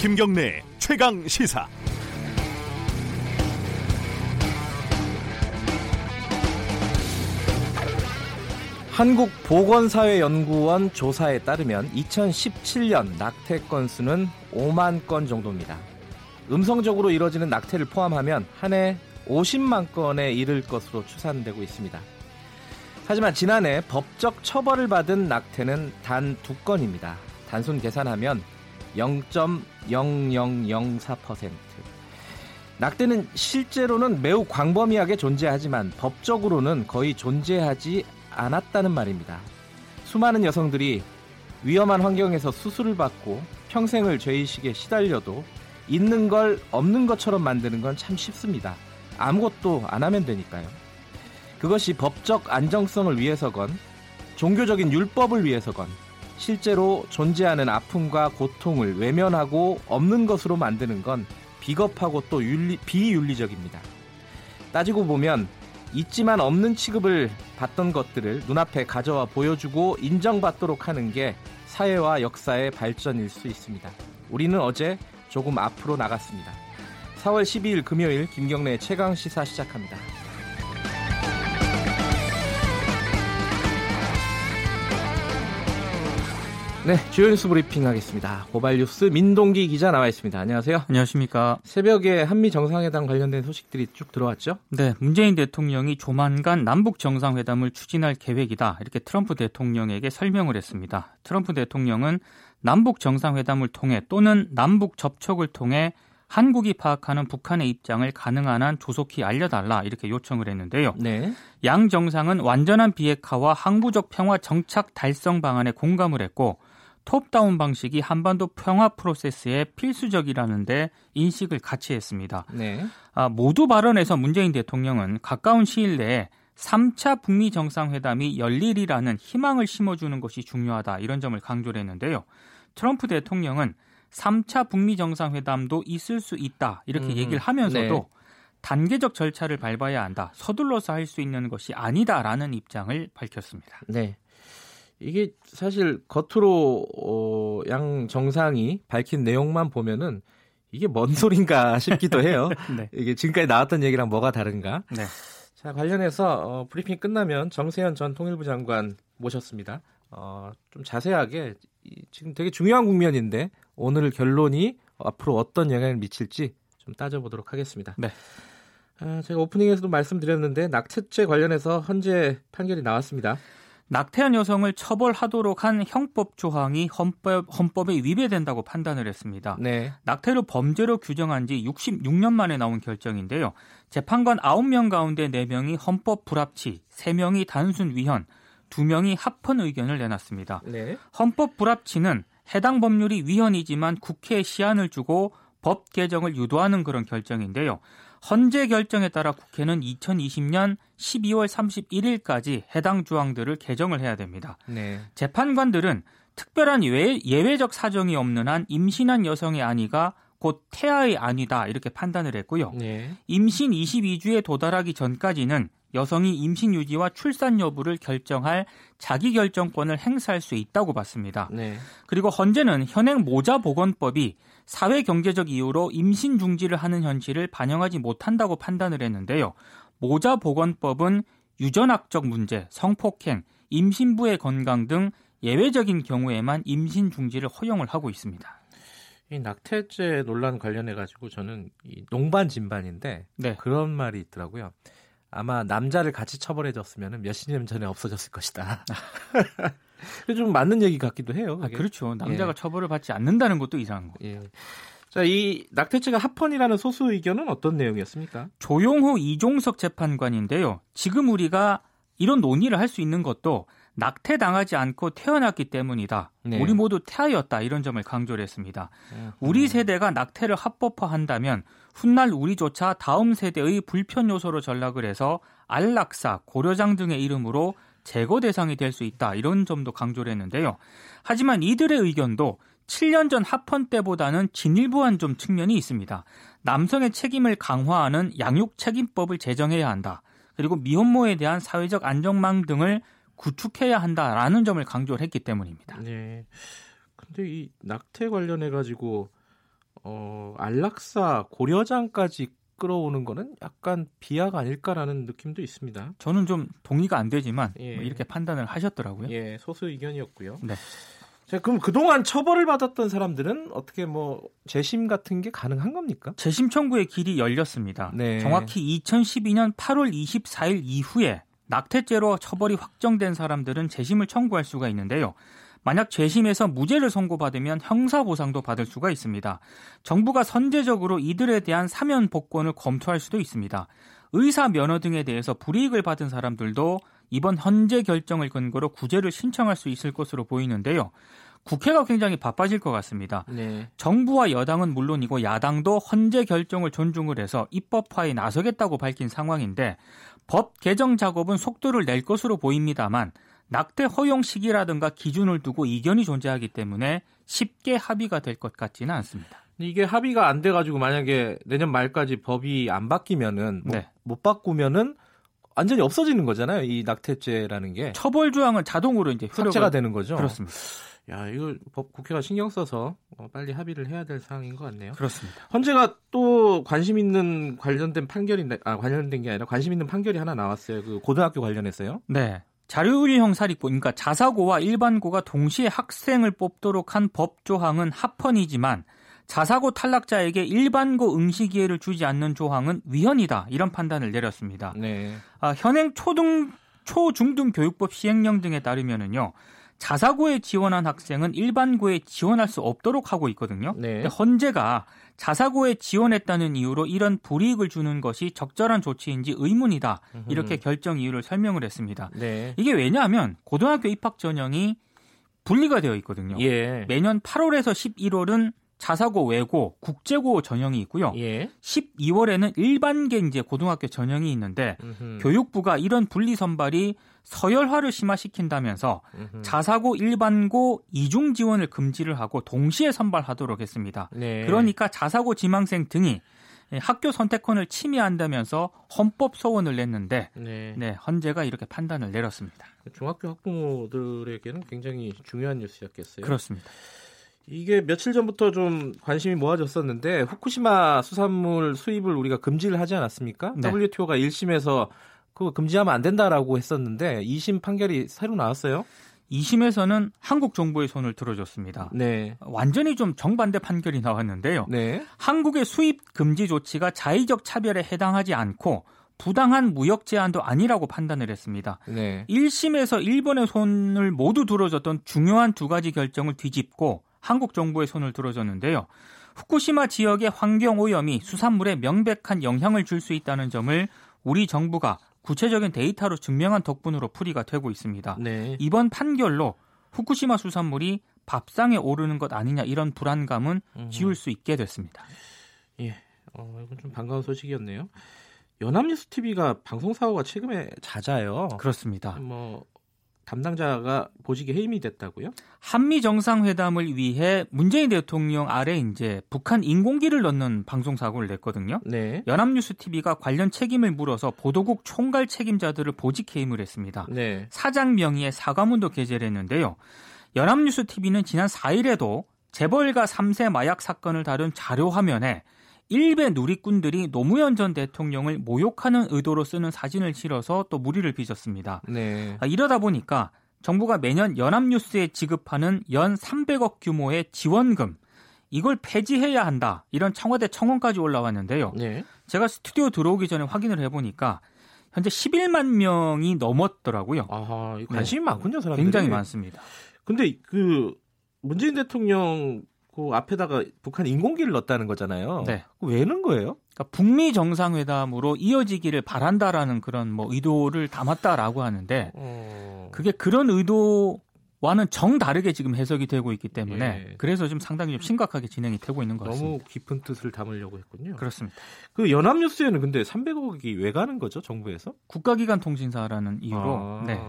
김경래 최강 시사. 한국보건사회연구원 조사에 따르면 2017년 낙태 건수는 5만 건 정도입니다. 음성적으로 이뤄지는 낙태를 포함하면 한 해 50만 건에 이를 것으로 추산되고 있습니다. 하지만 지난해 법적 처벌을 받은 낙태는 단 두 건입니다. 단순 계산하면 0.0004%. 낙태는 실제로는 매우 광범위하게 존재하지만 법적으로는 거의 존재하지 않았다는 말입니다. 수많은 여성들이 위험한 환경에서 수술을 받고 평생을 죄의식에 시달려도 있는 걸 없는 것처럼 만드는 건 참 쉽습니다. 아무것도 안 하면 되니까요. 그것이 법적 안정성을 위해서건 종교적인 율법을 위해서건 실제로 존재하는 아픔과 고통을 외면하고 없는 것으로 만드는 건 비겁하고 또 윤리, 비윤리적입니다. 따지고 보면 있지만 없는 취급을 받던 것들을 눈앞에 가져와 보여주고 인정받도록 하는 게 사회와 역사의 발전일 수 있습니다. 우리는 어제 조금 앞으로 나갔습니다. 4월 12일 금요일 김경래 최강 시사 시작합니다. 네, 주요 뉴스 브리핑 하겠습니다. 고발 뉴스 민동기 기자 나와 있습니다. 안녕하세요. 안녕하십니까. 새벽에 한미 정상회담 관련된 소식들이 쭉 들어왔죠? 네, 문재인 대통령이 조만간 남북 정상회담을 추진할 계획이다. 이렇게 트럼프 대통령에게 설명을 했습니다. 트럼프 대통령은 남북 정상회담을 통해 또는 남북 접촉을 통해 한국이 파악하는 북한의 입장을 가능한 한 조속히 알려달라 이렇게 요청을 했는데요. 네. 양 정상은 완전한 비핵화와 항구적 평화 정착 달성 방안에 공감을 했고 톱다운 방식이 한반도 평화 프로세스에 필수적이라는데 인식을 같이 했습니다. 네. 아, 모두 발언에서 문재인 대통령은 가까운 시일 내에 3차 북미 정상회담이 열리리라는 희망을 심어주는 것이 중요하다 이런 점을 강조를 했는데요. 트럼프 대통령은 3차 북미 정상회담도 있을 수 있다 이렇게 음, 얘기를 하면서도 네. 단계적 절차를 밟아야 한다. 서둘러서 할 수 있는 것이 아니다라는 입장을 밝혔습니다. 네. 이게 사실 겉으로 어, 양 정상이 밝힌 내용만 보면은 이게 뭔 소린가 싶기도 해요. 네. 이게 지금까지 나왔던 얘기랑 뭐가 다른가? 네. 자 관련해서 어, 브리핑 끝나면 정세현 전 통일부 장관 모셨습니다. 어, 좀 자세하게 이, 지금 되게 중요한 국면인데 오늘 결론이 앞으로 어떤 영향을 미칠지 좀 따져보도록 하겠습니다. 네. 아, 제가 오프닝에서도 말씀드렸는데 낙태죄 관련해서 헌재 판결이 나왔습니다. 낙태한 여성을 처벌하도록 한 형법 조항이 헌법, 헌법에 위배된다고 판단을 했습니다. 네. 낙태를 범죄로 규정한 지 66년 만에 나온 결정인데요. 재판관 9명 가운데 4명이 헌법 불합치, 3명이 단순 위헌, 2명이 합헌 의견을 내놨습니다. 네. 헌법 불합치는 해당 법률이 위헌이지만 국회에 시한을 주고 법 개정을 유도하는 그런 결정인데요. 헌재 결정에 따라 국회는 2020년 12월 31일까지 해당 조항들을 개정을 해야 됩니다. 네. 재판관들은 특별한 예외, 적 사정이 없는 한 임신한 여성의 안위가 곧 태아의 안위다 이렇게 판단을 했고요. 네. 임신 22주에 도달하기 전까지는 여성이 임신 유지와 출산 여부를 결정할 자기 결정권을 행사할 수 있다고 봤습니다. 네. 그리고 헌재는 현행 모자 보건법이 사회 경제적 이유로 임신 중지를 하는 현실을 반영하지 못한다고 판단을 했는데요. 모자 보건법은 유전학적 문제, 성폭행, 임신부의 건강 등 예외적인 경우에만 임신 중지를 허용을 하고 있습니다. 이 낙태죄 논란 관련해 가지고 저는 이 농반 진반인데 네. 그런 말이 있더라고요. 아마 남자를 같이 처벌해줬으면 몇십 년 전에 없어졌을 것이다. 좀 맞는 얘기 같기도 해요. 아, 그렇죠. 남자가 예. 처벌을 받지 않는다는 것도 이상한 거. 예. 자, 이 낙태죄가 합헌이라는 소수 의견은 어떤 내용이었습니까? 조용호 이종석 재판관인데요. 지금 우리가 이런 논의를 할 수 있는 것도 낙태 당하지 않고 태어났기 때문이다. 네. 우리 모두 태아였다. 이런 점을 강조를 했습니다. 음. 우리 세대가 낙태를 합법화한다면 훗날 우리조차 다음 세대의 불편 요소로 전락을 해서 안락사, 고려장 등의 이름으로 제거 대상이 될 수 있다. 이런 점도 강조를 했는데요. 하지만 이들의 의견도 7년 전 합헌 때보다는 진일보한 좀 측면이 있습니다. 남성의 책임을 강화하는 양육 책임법을 제정해야 한다. 그리고 미혼모에 대한 사회적 안정망 등을 구축해야 한다라는 점을 강조를 했기 때문입니다. 네. 근데 이 낙태 관련해 가지고 어 안락사 고려장까지 끌어오는 거는 약간 비약 아닐까라는 느낌도 있습니다. 저는 좀 동의가 안 되지만 예. 뭐 이렇게 판단을 하셨더라고요. 예, 소수 의견이었고요. 네. 자, 그럼 그동안 처벌을 받았던 사람들은 어떻게 뭐 재심 같은 게 가능한 겁니까? 재심 청구의 길이 열렸습니다. 네. 정확히 2012년 8월 24일 이후에 낙태죄로 처벌이 확정된 사람들은 재심을 청구할 수가 있는데요. 만약 재심에서 무죄를 선고받으면 형사보상도 받을 수가 있습니다. 정부가 선제적으로 이들에 대한 사면 복권을 검토할 수도 있습니다. 의사 면허 등에 대해서 불이익을 받은 사람들도 이번 현재 결정을 근거로 구제를 신청할 수 있을 것으로 보이는데요. 국회가 굉장히 바빠질 것 같습니다. 네. 정부와 여당은 물론이고 야당도 헌재 결정을 존중을 해서 입법화에 나서겠다고 밝힌 상황인데 법 개정 작업은 속도를 낼 것으로 보입니다만 낙태 허용 시기라든가 기준을 두고 이견이 존재하기 때문에 쉽게 합의가 될 것 같지는 않습니다. 이게 합의가 안 돼가지고 만약에 내년 말까지 법이 안 바뀌면은 뭐 네. 못 바꾸면은 완전히 없어지는 거잖아요. 이 낙태죄라는 게 처벌 조항은 자동으로 이제 삭제가 되는 거죠. 그렇습니다. 야, 이거 법 국회가 신경 써서 어, 빨리 합의를 해야 될 사항인 것 같네요. 그렇습니다. 헌재가 또 관심 있는 관련된 판결이 아 관련된 게 아니라 관심 있는 판결이 하나 나왔어요. 그 고등학교 관련해서요. 네. 자율형 사립고, 그러니까 자사고와 일반고가 동시에 학생을 뽑도록 한 법 조항은 합헌이지만 자사고 탈락자에게 일반고 응시 기회를 주지 않는 조항은 위헌이다 이런 판단을 내렸습니다. 네. 아, 현행 초등 초중등 교육법 시행령 등에 따르면은요. 자사고에 지원한 학생은 일반고에 지원할 수 없도록 하고 있거든요. 네. 헌재가 자사고에 지원했다는 이유로 이런 불이익을 주는 것이 적절한 조치인지 의문이다. 이렇게 결정 이유를 설명을 했습니다. 네. 이게 왜냐하면 고등학교 입학 전형이 분리가 되어 있거든요. 예. 매년 8월에서 11월은 자사고 외고 국제고 전형이 있고요. 예. 12월에는 일반계 이제 고등학교 전형이 있는데 음흠. 교육부가 이런 분리 선발이 서열화를 심화시킨다면서 음흠. 자사고 일반고 이중 지원을 금지를 하고 동시에 선발하도록 했습니다. 네. 그러니까 자사고 지망생 등이 학교 선택권을 침해한다면서 헌법 소원을 냈는데 네. 네, 헌재가 이렇게 판단을 내렸습니다. 중학교 학부모들에게는 굉장히 중요한 뉴스였겠어요. 그렇습니다. 이게 며칠 전부터 좀 관심이 모아졌었는데 후쿠시마 수산물 수입을 우리가 금지를 하지 않았습니까? 네. WTO가 1심에서 그거 금지하면 안 된다라고 했었는데 2심 판결이 새로 나왔어요. 2심에서는 한국 정부의 손을 들어줬습니다. 네. 완전히 좀 정반대 판결이 나왔는데요. 네. 한국의 수입 금지 조치가 자의적 차별에 해당하지 않고 부당한 무역 제한도 아니라고 판단을 했습니다. 네. 1심에서 일본의 손을 모두 들어줬던 중요한 두 가지 결정을 뒤집고 한국 정부의 손을 들어줬는데요. 후쿠시마 지역의 환경 오염이 수산물에 명백한 영향을 줄 수 있다는 점을 우리 정부가 구체적인 데이터로 증명한 덕분으로 풀이가 되고 있습니다. 네. 이번 판결로 후쿠시마 수산물이 밥상에 오르는 것 아니냐 이런 불안감은 지울 수 있게 됐습니다. 예, 어, 이건 좀 반가운 소식이었네요. 연합뉴스 TV가 방송 사고가 최근에 잦아요. 그렇습니다. 뭐 담당자가 보직에 해임이 됐다고요? 한미 정상회담을 위해 문재인 대통령 아래 이제 북한 인공기를 넣는 방송 사고를 냈거든요. 네. 연합뉴스 TV가 관련 책임을 물어서 보도국 총괄 책임자들을 보직 해임을 했습니다. 네. 사장 명의의 사과문도 게재를 했는데요. 연합뉴스 TV는 지난 4일에도 재벌가 3세 마약 사건을 다룬 자료 화면에 일베 누리꾼들이 노무현 전 대통령을 모욕하는 의도로 쓰는 사진을 실어서 또 무리를 빚었습니다. 네. 아, 이러다 보니까 정부가 매년 연합뉴스에 지급하는 연 300억 규모의 지원금 이걸 폐지해야 한다 이런 청와대 청원까지 올라왔는데요. 네. 제가 스튜디오 들어오기 전에 확인을 해보니까 현재 11만 명이 넘었더라고요. 아하, 관심이 네. 많군요, 사람들이. 굉장히 많습니다. 근데 그 문재인 대통령 그 앞에다가 북한 인공기를 넣었다는 거잖아요. 네. 왜 넣은 거예요? 그러니까 북미 정상회담으로 이어지기를 바란다라는 그런 뭐 의도를 담았다라고 하는데 어... 그게 그런 의도 와는 정 다르게 지금 해석이 되고 있기 때문에 예. 그래서 좀 상당히 좀 심각하게 진행이 되고 있는 것 같습니다. 너무 깊은 뜻을 담으려고 했군요. 그렇습니다. 그 연합뉴스에는 근데 300억이 왜 가는 거죠? 정부에서? 국가기관 통신사라는 이유로 아... 네.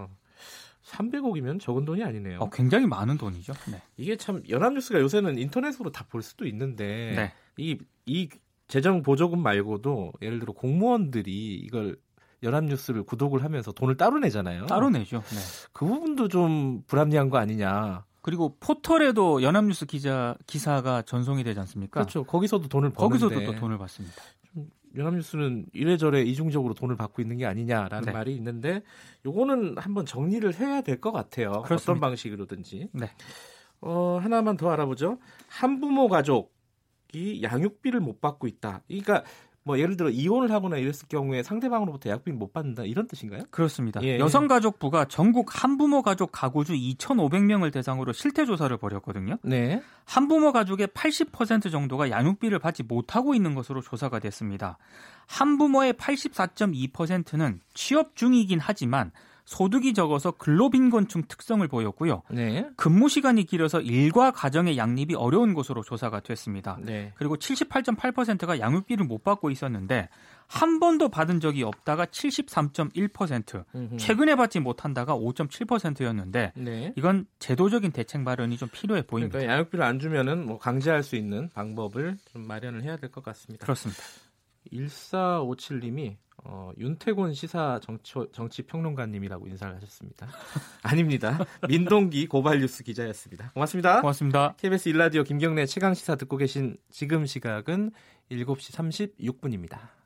300억이면 적은 돈이 아니네요. 어, 굉장히 많은 돈이죠. 네. 이게 참 연합뉴스가 요새는 인터넷으로 다 볼 수도 있는데 네. 이, 이 재정 보조금 말고도 예를 들어 공무원들이 이걸 연합뉴스를 구독을 하면서 돈을 따로 내잖아요. 따로 내죠. 네. 그 부분도 좀 불합리한 거 아니냐. 그리고 포털에도 연합뉴스 기자 기사가 전송이 되지 않습니까? 그렇죠. 거기서도 돈을 버는데 거기서도 또 돈을 받습니다. 연합뉴스는 이래저래 이중적으로 돈을 받고 있는 게 아니냐라는 네. 말이 있는데 요거는 한번 정리를 해야 될 것 같아요. 그렇습니다. 어떤 방식으로든지. 네. 어, 하나만 더 알아보죠. 한부모 가족이 양육비를 못 받고 있다. 그러니까 뭐 예를 들어 이혼을 하거나 이랬을 경우에 상대방으로부터 약비를 못 받는다 이런 뜻인가요? 그렇습니다. 예. 여성가족부가 전국 한부모 가족 가구주 2,500명을 대상으로 실태 조사를 벌였거든요. 네. 한부모 가족의 80% 정도가 양육비를 받지 못하고 있는 것으로 조사가 됐습니다. 한부모의 84.2%는 취업 중이긴 하지만 소득이 적어서 근로빈곤층 특성을 보였고요. 네. 근무 시간이 길어서 일과 가정의 양립이 어려운 것으로 조사가 됐습니다. 네. 그리고 78.8%가 양육비를 못 받고 있었는데 한 번도 받은 적이 없다가 73.1%, 음흠. 최근에 받지 못한다가 5.7%였는데 네. 이건 제도적인 대책 마련이 좀 필요해 보입니다. 그러니까 양육비를 안 주면은 뭐 강제할 수 있는 방법을 좀 마련을 해야 될 것 같습니다. 그렇습니다. 1457님이 어, 윤태곤 시사 정치, 정치 평론가님이라고 인사를 하셨습니다. 아닙니다. 민동기 고발뉴스 기자였습니다. 고맙습니다. 고맙습니다. KBS 일라디오 김경래 최강 시사 듣고 계신 지금 시각은 7시 36분입니다.